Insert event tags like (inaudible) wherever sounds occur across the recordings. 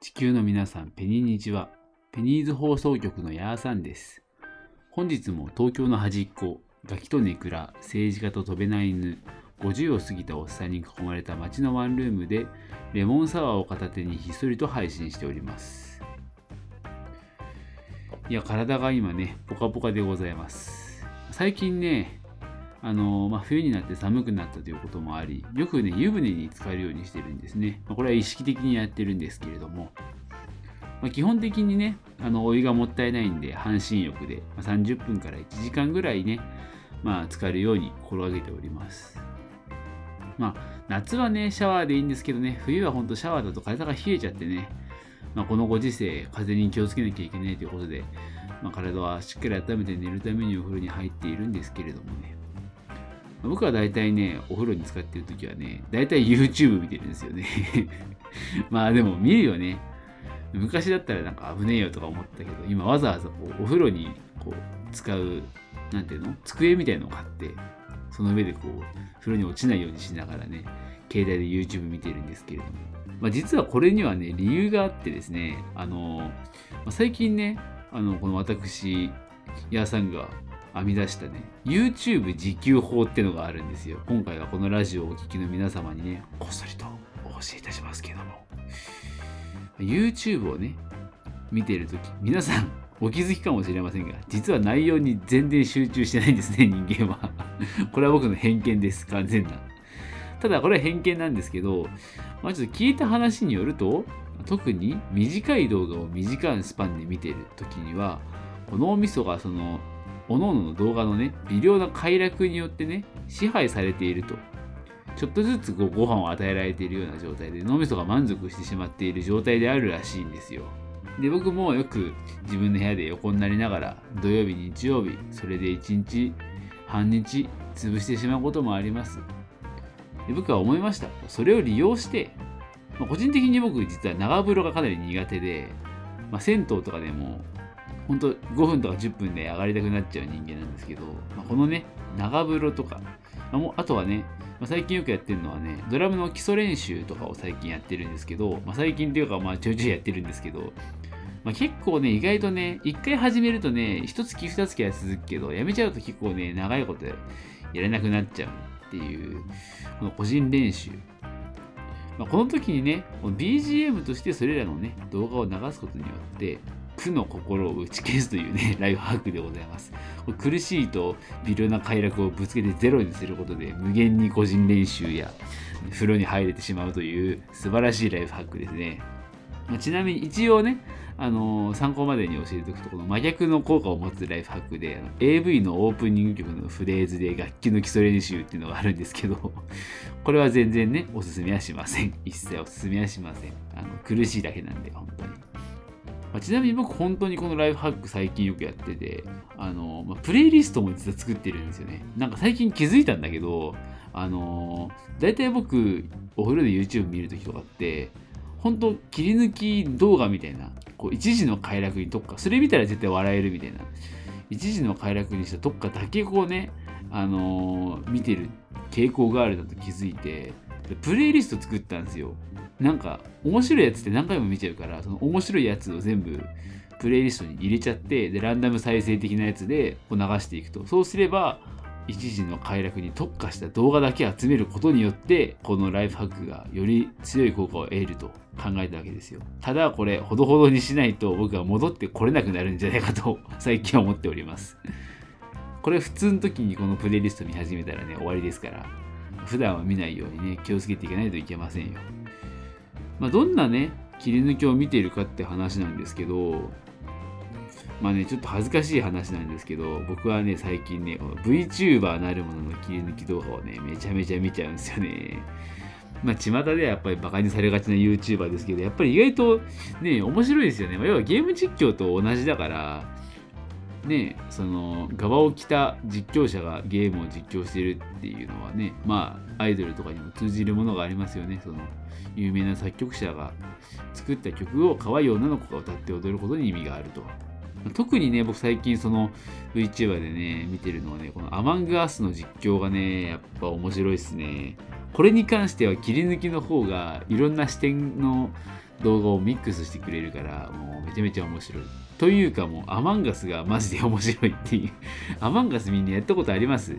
地球の皆さん、ペニーニチは、ペニーズ放送局のヤーさんです。本日も東京の端っこ、ガキとネクラ、政治家と飛べない犬、50を過ぎたおっさんに囲まれた街のワンルームで、レモンサワーを片手にひっそりと配信しております。いや、体が今ね、ポカポカでございます。最近ね、あのまあ、冬になって寒くなったということもあり、よくね、湯船に浸かるようにしてるんですね。まあこれは意識的にやってるんですけれども、まあ、基本的にね、あのお湯がもったいないんで、半身浴で、まあ30分から1時間ぐらいね、まあ、浸かるように心がけております。まあ、夏はね、シャワーでいいんですけどね、冬はほんとシャワーだと体が冷えちゃってね、まあ、このご時世、風に気をつけなきゃいけないということで、まあ、体はしっかり温めて寝るためにお風呂に入っているんですけれどもね、僕は大体ね、お風呂に使っている時はね、大体 YouTube 見てるんですよね。(laughs) まあでも見るよね。昔だったらなんか危ねえよとか思ったけど、今わざわざこうお風呂にこう使う、なんていうの？机みたいのを買って、その上でこう、風呂に落ちないようにしながらね、携帯で YouTube 見てるんですけれども。まあ実はこれにはね、理由があってですね、あの、まあ最近ね、あの、この私、ヤーさんが編み出したね、YouTube 自給法ってのがあるんですよ。今回はこのラジオをお聞きの皆様にね、こっそりとお教えいたしますけども。YouTube をね、見ているとき、皆さんお気づきかもしれませんが、実は内容に全然集中してないんですね、人間は。(laughs) これは僕の偏見です、完全な。ただ、これは偏見なんですけど、まあ、ちょっと聞いた話によると、特に短い動画を短いスパンで見てるときには、この脳みそがその、各々の動画のね、微量な快楽によってね、支配されていると。ちょっとずつこうご飯を与えられているような状態で脳みそが満足してしまっている状態であるらしいんですよ。で僕もよく自分の部屋で横になりながら土曜日日曜日それで1日半日潰してしまうこともあります。で僕は思いました。それを利用して、まあ個人的に僕実は長風呂がかなり苦手で、まあ、銭湯とかでも本当5分とか10分で上がりたくなっちゃう人間なんですけど、まあ、このね長風呂とか、まあもうあとはね、まあ、最近よくやってるのはねドラムの基礎練習とかを最近やってるんですけど、まあ、最近というかまあちょいちょいやってるんですけど、まあ、結構ね意外とね一回始めるとね一月二月は続くけどやめちゃうと結構ね長いことやれなくなっちゃうっていうこの個人練習。ま、この時にね、BGM としてそれらのね、動画を流すことによって、苦の心を打ち消すというね、(laughs) ライフハックでございます。これ苦しいと微量な快楽をぶつけてゼロにすることで、無限に個人練習や風呂に入れてしまうという素晴らしいライフハックですね。まあちなみに一応ね、あのー参考までに教えておくと、この真逆の効果を持つライフハックで、AV のオープニング曲のフレーズで楽器の基礎練習っていうのがあるんですけど、(laughs) これは全然ね、おすすめはしません。一切おすすめはしません。あの苦しいだけなんで、本当に。まあちなみに僕、本当にこのライフハック最近よくやってて、あの、まあ、プレイリストも実は作ってるんですよね。なんか最近気づいたんだけど、あの、大体僕、お風呂で YouTube 見るときとかって、本当切り抜き動画みたいな、こう一時の快楽に特化、それ見たら絶対笑えるみたいな、一時の快楽にした特化だけこうね、あのー見てる傾向があるなと気づいて、プレイリスト作ったんですよ。なんか、面白いやつって何回も見ちゃうから、その面白いやつを全部プレイリストに入れちゃって、で、ランダム再生的なやつでこう流していくと。そうすれば、一時の快楽に特化した動画だけ集めることによって、このライフハックがより強い効果を得ると考えたわけですよ。ただこれ、ほどほどにしないと僕は戻ってこれなくなるんじゃないかと (laughs) 最近は思っております。これ普通の時にこのプレイリスト見始めたらね、終わりですから、普段は見ないようにね、気をつけていかないといけませんよ。まあ、どんなね、切り抜きを見ているかって話なんですけど、まあね、ちょっと恥ずかしい話なんですけど、僕はね、最近ね、VTuber なるものの切り抜き動画をね、めちゃめちゃ見ちゃうんですよね。まあ、巷ではやっぱりバカにされがちな YouTuber ですけど、やっぱり意外とね、面白いですよね。まあ要はゲーム実況と同じだから、ね、その側を着た実況者がゲームを実況してるっていうのはね、まあアイドルとかにも通じるものがありますよね。その有名な作曲者が作った曲を可愛い女の子が歌って踊ることに意味があると。特にね、僕最近その VTuber でね、見てるのはね、このアマングアスの実況がね、やっぱ面白いですね。これに関しては切り抜きの方がいろんな視点の動画をミックスしてくれるからもうめちゃめちゃ面白いというかもうアマンガスがマジで面白いっていう。(laughs) アマンガスみんなやったことあります？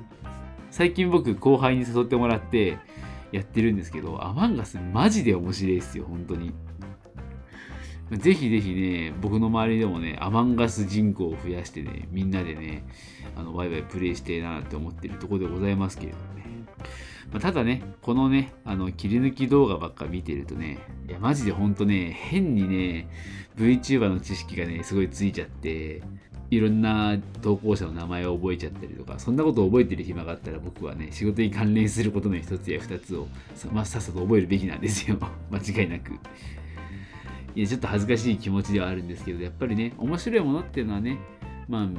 最近僕後輩に誘ってもらってやってるんですけどアマンガスマジで面白いですよ本当に。ぜひぜひね、僕の周りでもね、アマンガス人口を増やしてね、みんなでね、あのワイワイプレイしてえなって思ってるところでございますけれどもね。まあ、ただね、このね、あの切り抜き動画ばっか見てるとね、いや、マジでほんとね、変にね、VTuber の知識がね、すごいついちゃって、いろんな投稿者の名前を覚えちゃったりとか、そんなことを覚えてる暇があったら僕はね、仕事に関連することの一つや二つを、まあ、さっさと覚えるべきなんですよ。(laughs) 間違いなく。いや、ちょっと恥ずかしい気持ちではあるんですけど、やっぱりね、面白いものっていうのはね、まあ、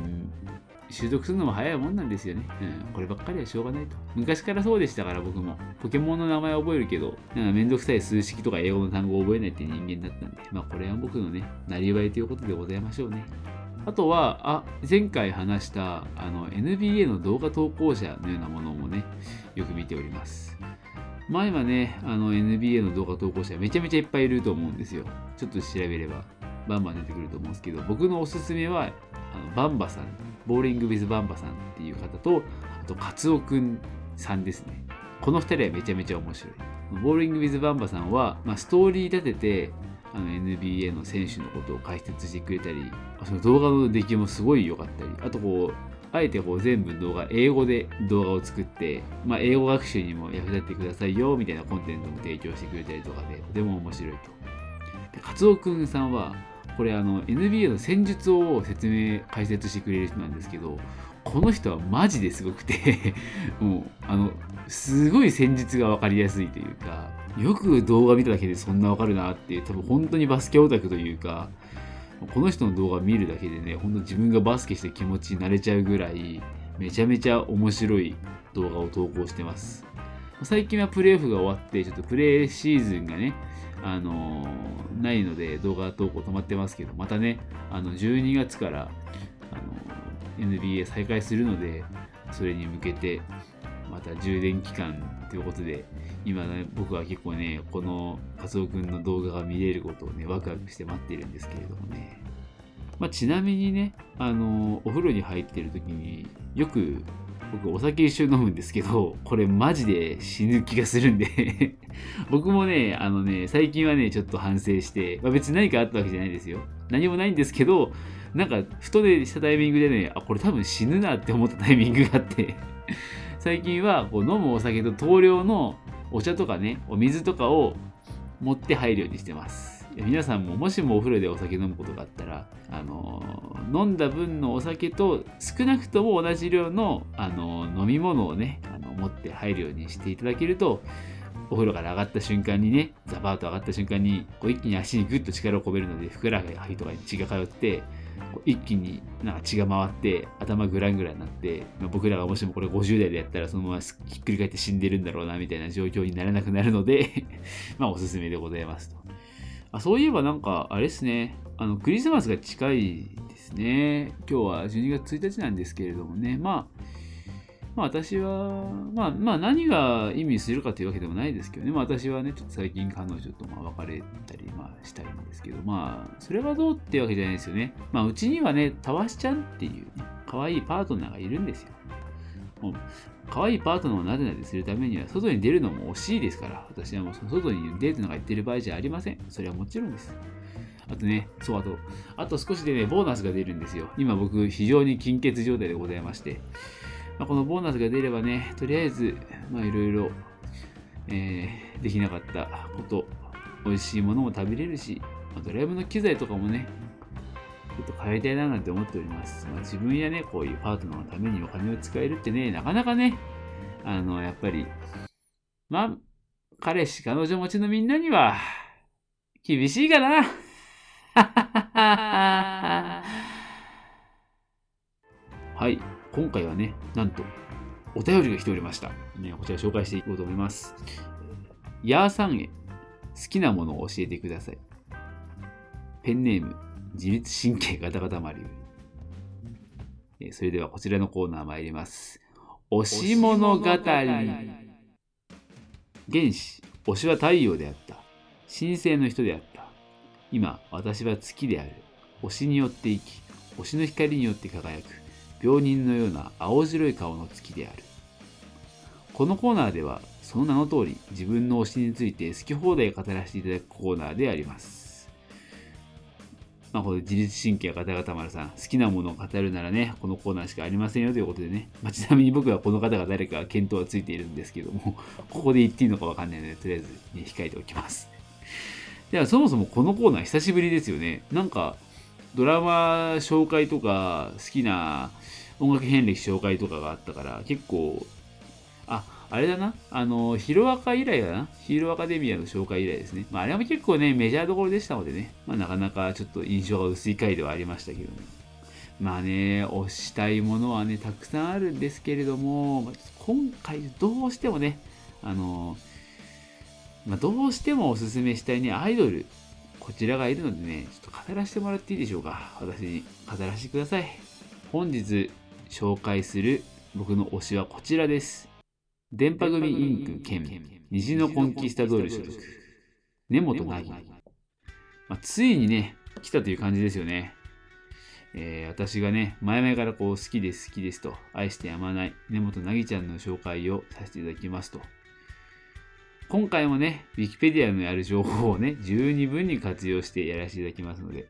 習得するのも早いもんなんですよね。うん、こればっかりはしょうがないと。昔からそうでしたから僕も。ポケモンの名前を覚えるけど、なんかめんどくさい数式とか英語の単語を覚えないって人間だったんで、まあこれは僕のね、なりわいということでございましょうね。あとは、あ、前回話したあの NBA の動画投稿者のようなものもね、よく見ております。前はね、あの NBA の動画投稿者めちゃめちゃいっぱいいると思うんですよ。ちょっと調べればバンバン出てくると思うんですけど、僕のおすすめは、あのバンバさん、ボーリングウィズバンバさんっていう方と、あと、カツオくんさんですね。この2人はめちゃめちゃ面白い。ボーリングウィズバンバさんは、まあ、ストーリー立てて、あの NBA の選手のことを解説してくれたり、その動画の出来もすごい良かったり、あとこう、あえてこう全部動画、英語で動画を作って、まあ、英語学習にも役立ってくださいよみたいなコンテンツも提供してくれたりとかで、とても面白いと。で、カツオくんさんは、これあの NBA の戦術を説明、解説してくれる人なんですけど、この人はマジですごくて (laughs) もう、あの、すごい戦術が分かりやすいというか、よく動画見ただけでそんな分かるなって、多分本当にバスケオタクというか、この人の動画見るだけでね、ほんと自分がバスケして気持ちになれちゃうぐらい、めちゃめちゃ面白い動画を投稿してます。最近はプレーオフが終わって、ちょっとプレーシーズンがね、あのー、ないので動画投稿止まってますけど、またね、あの12月から、あの NBA 再開するので、それに向けて、また充電期間ということで、今ね、僕は結構ね、このカツオくんの動画が見れることをね、ワクワクして待ってるんですけれどもね。まあ、ちなみにね、あの、お風呂に入ってる時によく僕お酒一緒に飲むんですけど、これマジで死ぬ気がするんで (laughs) 僕もね、あのね、最近はね、ちょっと反省して、まあ、別に何かあったわけじゃないですよ。何もないんですけど、なんか、ふとでしたタイミングでね、あ、これ多分死ぬなって思ったタイミングがあって (laughs) 最近はこう飲むお酒と同量のお茶とかね、お水とかを持って入るようにしてます。皆さんももしもお風呂でお酒飲むことがあったら、あの飲んだ分のお酒と少なくとも同じ量の、あの飲み物をねあの持って入るようにしていただけるとお風呂から上がった瞬間にねザバーッと上がった瞬間にこう一気に足にグッと力を込めるのでふくらはぎとかに血が通って一気になんか血が回って頭グラングラになって、僕らがもしもこれ50代でやったらそのままひっくり返って死んでるんだろうなみたいな状況にならなくなるので (laughs) まあおすすめでございますと。あそういえばなんか、あれですね、あのクリスマスが近いですね。今日は12月1日なんですけれどもね、まあ、まあ私は、まあ、まあ何が意味するかというわけでもないですけどね、まあ私はね、ちょっと最近彼女とまあ別れたりまあしたいんですけど、まあそれはどうってわけじゃないですよね。まあうちにはね、たわしちゃんっていう、ね、可愛いパートナーがいるんですよ。もう可愛いパートナーをなでなでするためには外に出るのも惜しいですから、私はもう外にデートなんか行ってる場合じゃありません。それはもちろんです。あとね、そう、あと、あと少しでね、ボーナスが出るんですよ。今僕、非常に金欠状態でございまして、まあ、このボーナスが出ればね、とりあえず、まあいろいろ、え、できなかったこと、美味しいものも食べれるし、まあ、ドライブの機材とかもね、ちょっと変えたいななんて思っております。まあ、自分やね、こういうパートナーのためにお金を使えるってね、なかなかね、あの、やっぱり、まあ、彼氏、彼女持ちのみんなには、厳しいかな。(laughs) はい、今回はね、なんと、お便りが来ておりました。ね、こちら紹介していこうと思います。ヤーさんへ、好きなものを教えてください。ペンネーム、自律神経ガタガタ丸それではこちらのコーナー参ります。推し物語。原始、推しは太陽であった。神聖の人であった。今、私は月である。推しによって生き、推しの光によって輝く、病人のような青白い顔の月である。このコーナーでは、その名の通り、自分の推しについて好き放題語らせていただくコーナーであります。まあ、この自律神経がガタガタ丸さん、好きなものを語るならね、このコーナーしかありませんよということでね、まあ、ちなみに僕はこの方が誰か見当はついているんですけども、(laughs) ここで言っていいのかわかんないので、とりあえず、ね、控えておきます。では、そもそもこのコーナー久しぶりですよね。なんか、ドラマ紹介とか、好きな音楽遍歴紹介とかがあったから、結構、あ、れだな、あの、ヒロアカ以来だな、ヒーローアカデミアの紹介以来ですね。まあ、あれも結構ね、メジャーどころでしたのでね、まあ、なかなかちょっと印象が薄い回ではありましたけどね。まあね、推したいものはね、たくさんあるんですけれども、今回どうしてもね、あの、まあ、どうしてもおすすめしたいね、アイドル、こちらがいるのでね、ちょっと語らせてもらっていいでしょうか。私に語らせてください。本日紹介する僕の推しはこちらです。電波組インク兼虹のコンキスタドール所属。根本凪、まあ、ついにね来たという感じですよね、えー、私がね前々からこう好きです好きですと愛してやまない根本凪ちゃんの紹介をさせていただきますと。今回もね Wikipedia のある情報をね十二分に活用してやらせていただきますので、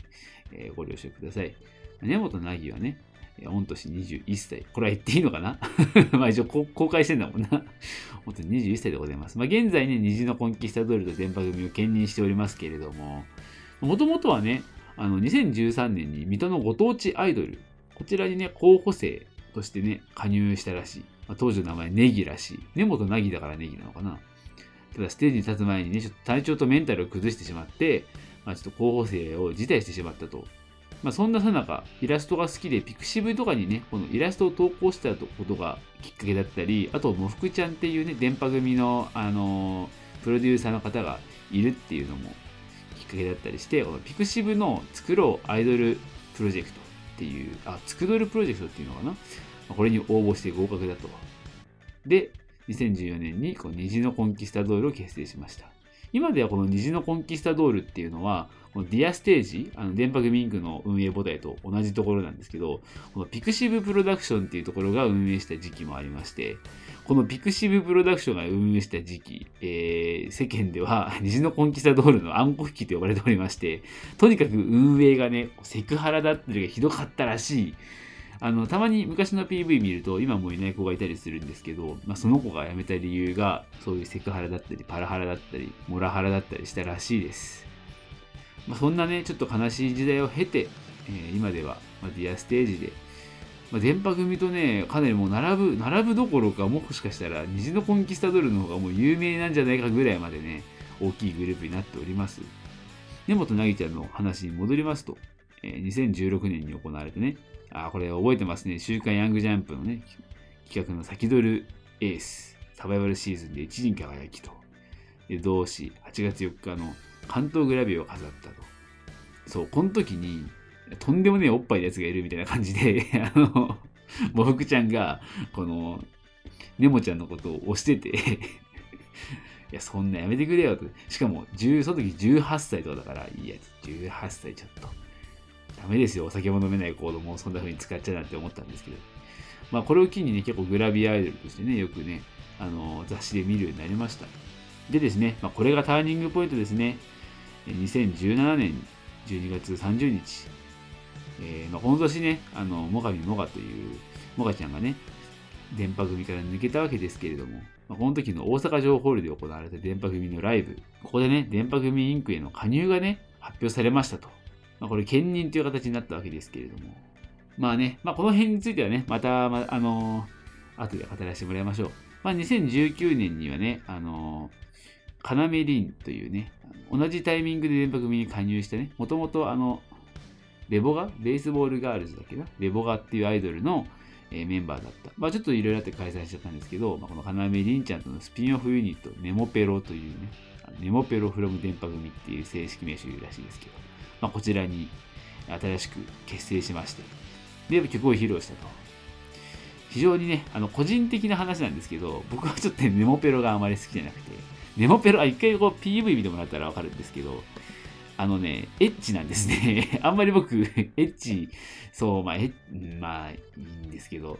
えー、ご了承ください。根本凪はね御年21歳。これは言っていいのかな？(laughs) まあ一応公開してんだもんな。本当に21歳でございます。まあ現在ね、虹のコンキスタドールと電波組を兼任しておりますけれども、もともとはね、あの2013年に水戸のご当地アイドル、こちらにね、候補生としてね、加入したらしい。まあ、当時の名前、ネギらしい。根本凪だからネギなのかな。ただステージに立つ前にね、ちょっと体調とメンタルを崩してしまって、まあ、ちょっと候補生を辞退してしまったとまあ、そんなさなか、イラストが好きで、 pixiv とかにね、このイラストを投稿したことがきっかけだったり、あと、もふくちゃんっていうね、でんぱ組の、あのー、プロデューサーの方がいるっていうのもきっかけだったりして、この pixiv の作ろうアイドルプロジェクトっていう、あ、つくドルプロジェクトっていうのかな？これに応募して合格だと。で、2014年にこの虹のコンキスタドールを結成しました。今ではこの虹のコンキスタドールっていうのは、このディアステージ、あの電波組インクの運営母体と同じところなんですけど、このピクシブプロダクションっていうところが運営した時期もありまして、このピクシブプロダクションが運営した時期、えー、世間では (laughs) 虹のコンキスタドールの暗黒期と呼ばれておりまして、とにかく運営がね、セクハラだったりがひどかったらしい。あの、たまに昔の PV 見ると、今もいない子がいたりするんですけど、まあ、その子が辞めた理由が、そういうセクハラだったり、パラハラだったり、モラハラだったりしたらしいです。まあ、そんなね、ちょっと悲しい時代を経て、えー、今では、まあ、ディアステージで、まあ、電波組とね、かなりもう並ぶ、並ぶどころか、もしかしたら、虹のコンキスタドルの方がもう有名なんじゃないかぐらいまでね、大きいグループになっております。根本凪ちゃんの話に戻りますと、えー、2016年に行われてね、あ、これ覚えてますね。週刊ヤングジャンプのね、企画の先取るエース、サバイバルシーズンで一陣輝きと。で、同志、8月4日の関東グラビアを飾ったと。そう、この時に、とんでもねえおっぱいのやつがいるみたいな感じで、(laughs) あの、もふくちゃんが、この、ネモちゃんのことを押してていや、そんなやめてくれよと。しかも、その時18歳とかだから、いいやつ、18歳ちょっと。ダメですよ、お酒も飲めないコードもそんな風に使っちゃうなんて思ったんですけど。まあ、これを機にね、結構グラビアアイドルとしてね、よくね、あの雑誌で見るようになりました。でですね、まあ、これがターニングポイントですね。2017年12月30日、えー、まあ、この年ね、あの、モカミモガという、モカちゃんがね、電波組から抜けたわけですけれども、まあ、この時の大阪城ホールで行われた電波組のライブ、ここでね、電波組インクへの加入がね、発表されましたと。まあ、これ、兼任という形になったわけですけれども、まあね、まあ、この辺についてはね、また、まあ、のー、後で語らせてもらいましょう。まあ、2019年にはね、あのー、カナメリンというね、同じタイミングで電波組に加入してね、もともとあの、レボガ？ベースボールガールズだっけな？レボガっていうアイドルの、え、メンバーだった。まあちょっといろいろあって開催しちゃったんですけど、まあ、このカナメリンちゃんとのスピンオフユニット、ネモペロというね、ネモペロフロム電波組っていう正式名称らしいですけど、まあ、こちらに新しく結成しまして、で、曲を披露したと。非常にね、あの、個人的な話なんですけど、僕はちょっと、ね、ネモペロがあまり好きじゃなくて、ネモペロ、あ、一回こう PV 見てもらったらわかるんですけど、あのね、エッチなんですね。(laughs) あんまり僕、エッチ、そう、まあ、えまあ、いいんですけど、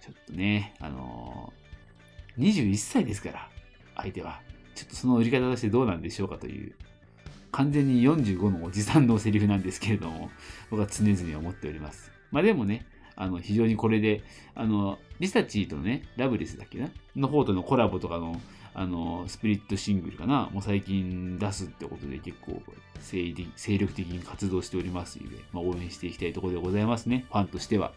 ちょっとね、あのー、21歳ですから、相手は。ちょっとその売り方としてどうなんでしょうかという、完全に45のおじさんのセリフなんですけれども、(laughs) 僕は常々思っております。まあでもね、あの、非常にこれで、あの、リサチーとね、ラブレスだっけな？の方とのコラボとかの、あの、スプリットシングルかな？もう最近出すってことで結構精力的に活動しておりますので、まあ、応援していきたいところでございますね。ファンとしては。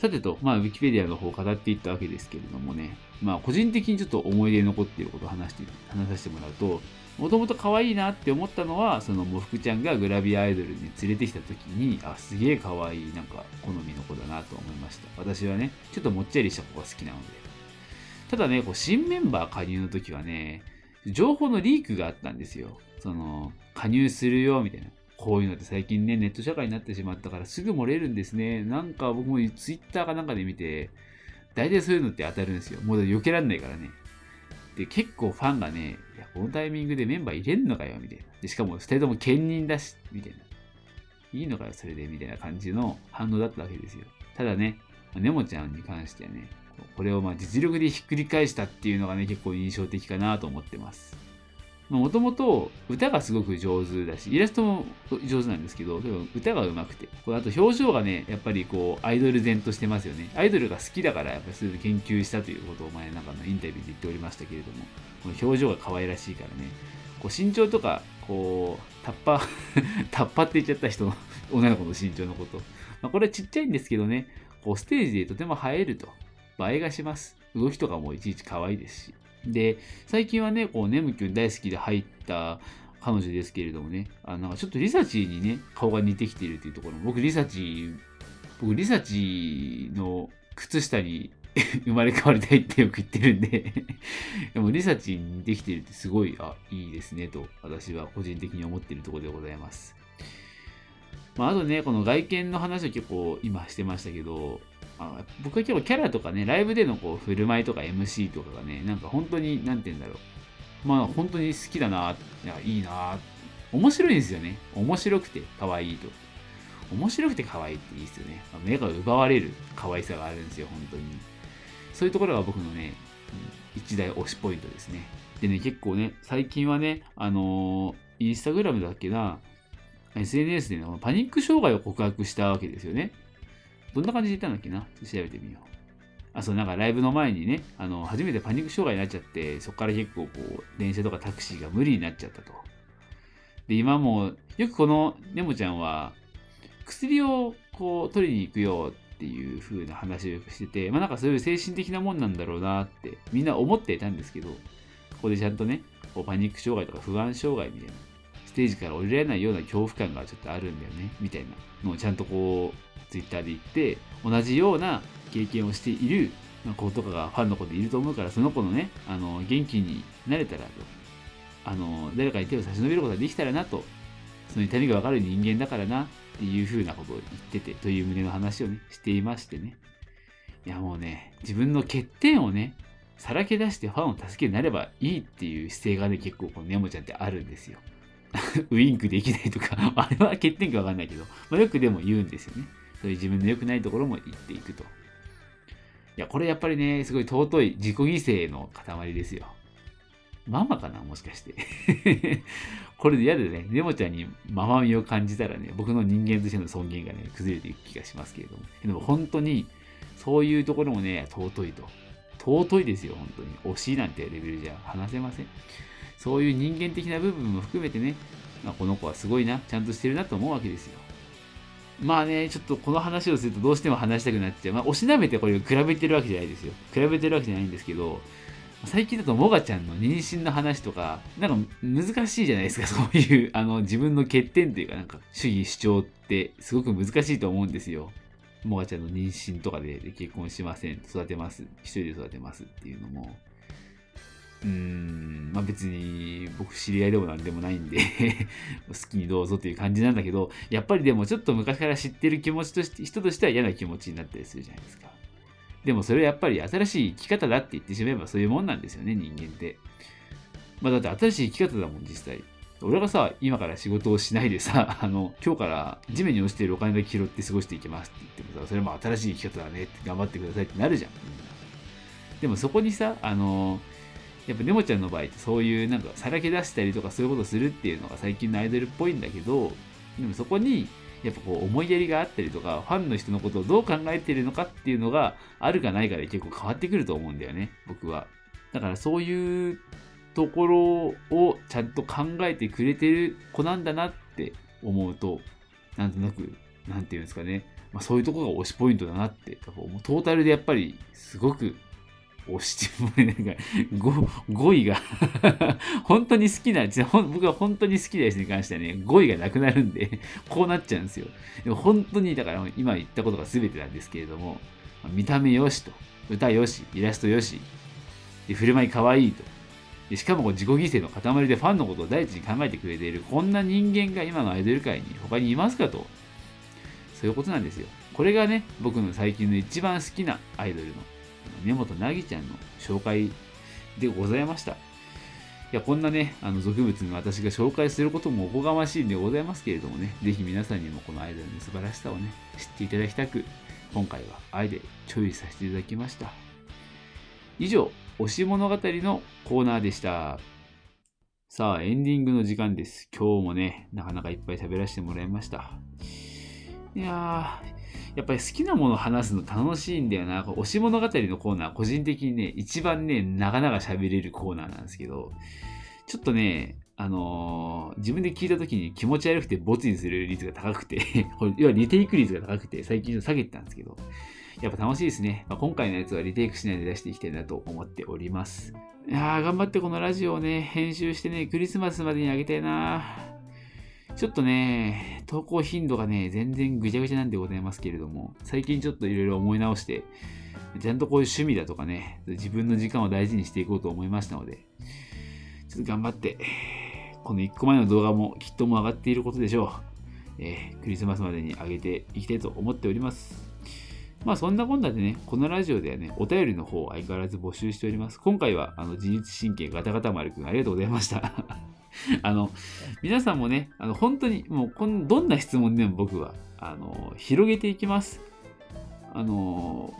さてと、まあ、ウィキペディアの方を語っていったわけですけれどもね、まあ、個人的にちょっと思い出に残っていることを話して、話させてもらうと、もともと可愛いなって思ったのは、そのもふくちゃんがグラビアアイドルに連れてきた時に、あ、すげえ可愛い、なんか好みの子だなと思いました。私はね、ちょっともっちゃりした子が好きなので。ただね、こう新メンバー加入の時はね、情報のリークがあったんですよ。その、加入するよ、みたいな。こういうのって最近ね、ネット社会になってしまったからすぐ漏れるんですね。なんか僕もツイッターかなんかで見て、大体そういうのって当たるんですよ。もう避けらんないからね。で、結構ファンがね、いや、このタイミングでメンバー入れんのかよ、みたいな。で、しかも2人とも兼任だし、みたいな。いいのかよ、それで、みたいな感じの反応だったわけですよ。ただね、ネモちゃんに関してはね、これをまあ実力でひっくり返したっていうのがね、結構印象的かなと思ってます。もともと歌がすごく上手だし、イラストも上手なんですけど、歌が上手くて、これあと表情がね、やっぱりこう、アイドル前としてますよね。アイドルが好きだから、やっぱりそういう研究したということを前なんかのインタビューで言っておりましたけれども、この表情が可愛らしいからね、こう身長とか、こう、タッパ (laughs) タッパって言っちゃった人の女の子の身長のこと。まあ、これはちっちゃいんですけどね、こうステージでとても映えると。映えがします。動きとかもいちいち可愛いですし。で、最近はね、こう、ネムキュン大好きで入った彼女ですけれどもね、あなんかちょっとリサチにね、顔が似てきているというところ僕、リサチ、僕、リサチの靴下に (laughs) 生まれ変わりたいってよく言ってるんで (laughs) でもリサチに似てきてるってすごい、あ、いいですねと、私は個人的に思っているところでございます。まあ、あとね、この外見の話を結構今してましたけど、あ僕は結構キャラとかね、ライブでのこう振る舞いとか MC とかがね、なんか本当に、なんて言うんだろう。まあ本当に好きだな、いやいいな、面白いんですよね。面白くて可愛いと。面白くて可愛いっていいですよね。目が奪われる可愛さがあるんですよ、本当に。そういうところが僕のね、一大推しポイントですね。でね、結構ね、最近はね、あのー、インスタグラムだっけな、SNS で、ね、パニック障害を告白したわけですよね。どんな感じで言ったんだっけな？調べてみよう。あ、そう、なんかライブの前にね、あの、初めてパニック障害になっちゃって、そこから結構こう、電車とかタクシーが無理になっちゃったと。で、今も、よくこのネモちゃんは、薬をこう、取りに行くよっていう風な話をしてて、まあなんかそういう精神的なもんなんだろうなってみんな思っていたんですけど、ここでちゃんとね、こうパニック障害とか不安障害みたいな、テージから降りられないような恐怖感がちょっとあるんだよね、みたいなのをちゃんとこう、ツイッターで言って同じような経験をしている子とかがファンの子でいると思うからその子のねあの元気になれたらとあの誰かに手を差し伸べることができたらなとその痛みが分かる人間だからなっていうふうなことを言っててという胸の話をねしていましてね。いやもうね自分の欠点をねさらけ出してファンを助けになればいいっていう姿勢がね結構このネモちゃんってあるんですよ。(laughs) ウインクできないとか (laughs) あれは欠点か分かんないけど、まあ、よくでも言うんですよねそういう自分の良くないところも言っていくと。いや、これやっぱりね、すごい尊い自己犠牲の塊ですよ。ママかなもしかして (laughs) これで嫌でね、ネモちゃんにママみを感じたらね、僕の人間としての尊厳がね、崩れていく気がしますけれども。でも本当に、そういうところもね、尊いと。尊いですよ、本当に。惜しいなんてレベルじゃ話せません。そういう人間的な部分も含めてね、まあ、この子はすごいな、ちゃんとしてるなと思うわけですよ。まあね、ちょっとこの話をするとどうしても話したくなっちゃう。まあ、おしなべてこれを比べてるわけじゃないですよ。比べてるわけじゃないんですけど、最近だとモガちゃんの妊娠の話とか、なんか難しいじゃないですか、そういう、あの、自分の欠点というか、なんか、主義主張ってすごく難しいと思うんですよ。モガちゃんの妊娠とかで結婚しません、育てます、一人で育てますっていうのも、うーん、まあ別に僕知り合いでもなんでもないんで (laughs) 好きにどうぞという感じなんだけど、やっぱりでもちょっと昔から知ってる気持ちとして、人としては嫌な気持ちになったりするじゃないですか。でもそれはやっぱり新しい生き方だって言ってしまえばそういうもんなんですよね、人間って。まあだって新しい生き方だもん、実際。俺がさ、今から仕事をしないでさ、(laughs) あの、今日から地面に落ちているお金だけ拾って過ごしていきますって言ってもさ、それも新しい生き方だねって頑張ってくださいってなるじゃん。でもそこにさ、あの、やっぱネモちゃんの場合ってそういうなんかさらけ出したりとかそういうことするっていうのが最近のアイドルっぽいんだけど、でもそこにやっぱこう思いやりがあったりとか、ファンの人のことをどう考えてるのかっていうのがあるかないかで結構変わってくると思うんだよね、僕は。だからそういうところをちゃんと考えてくれてる子なんだなって思うと、なんとなく、なんていうんですかね、まあ、そういうとこが推しポイントだなって、トータルでやっぱりすごく押してもなんか語彙が (laughs) 本当に好きな僕は本当に好きなやつに関してはね語彙がなくなるんでこうなっちゃうんですよ。でも本当にだから今言ったことが全てなんですけれども見た目よしと歌よしイラストよしで振る舞いかわいいと。でしかもこう自己犠牲の塊でファンのことを第一に考えてくれているこんな人間が今のアイドル界に他にいますかと。そういうことなんですよ。これがね僕の最近の一番好きなアイドルの根本凪ちゃんの紹介でございました。いや、こんなね、あの俗物に私が紹介することもおこがましいんでございますけれどもね、ぜひ皆さんにもこのアイドルの素晴らしさをね、知っていただきたく、今回は愛でチョイスさせていただきました。以上、推し物語のコーナーでした。さあ、エンディングの時間です。今日もね、なかなかいっぱい喋らせてもらいました。いやー、やっぱり好きなものを話すの楽しいんだよな。推し物語のコーナー、個人的にね、一番ね、なかなか喋れるコーナーなんですけど、ちょっとね、あのー、自分で聞いた時に気持ち悪くてボツにする率が高くて (laughs) 要はリテイク率が高くて、最近下げてたんですけど、やっぱ楽しいですね。まあ、今回のやつはリテイクしないで出していきたいなと思っております。いやー、頑張ってこのラジオをね、編集してね、クリスマスまでにあげたいなちょっとね、投稿頻度がね、全然ぐちゃぐちゃなんでございますけれども、最近ちょっといろいろ思い直して、ちゃんとこういう趣味だとかね、自分の時間を大事にしていこうと思いましたので、ちょっと頑張って、この1個前の動画もきっとも上がっていることでしょう。えー、クリスマスまでに上げていきたいと思っております。まあそんなこんなでね、このラジオではね、お便りの方を相変わらず募集しております。今回はあの自律神経ガタガタ丸くんありがとうございました。(laughs) あの、皆さんもね、あの本当にもうこんどんな質問でも僕はあの広げていきます。あの、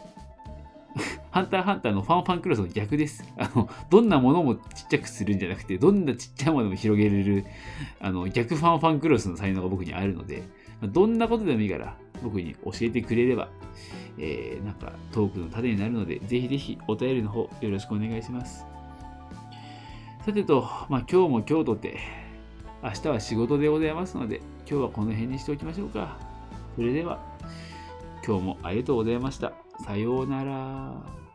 ハンターハンターのファンファンクロスの逆です。あの、どんなものもちっちゃくするんじゃなくて、どんなちっちゃいものも広げれる、あの、逆ファンファンクロスの才能が僕にあるので、どんなことでもいいから僕に教えてくれれば、えー、なんかトークの種になるので、ぜひぜひお便りの方よろしくお願いします。さてと、まあ、今日も今日とて、明日は仕事でございますので、今日はこの辺にしておきましょうか。それでは、今日もありがとうございました。さようなら。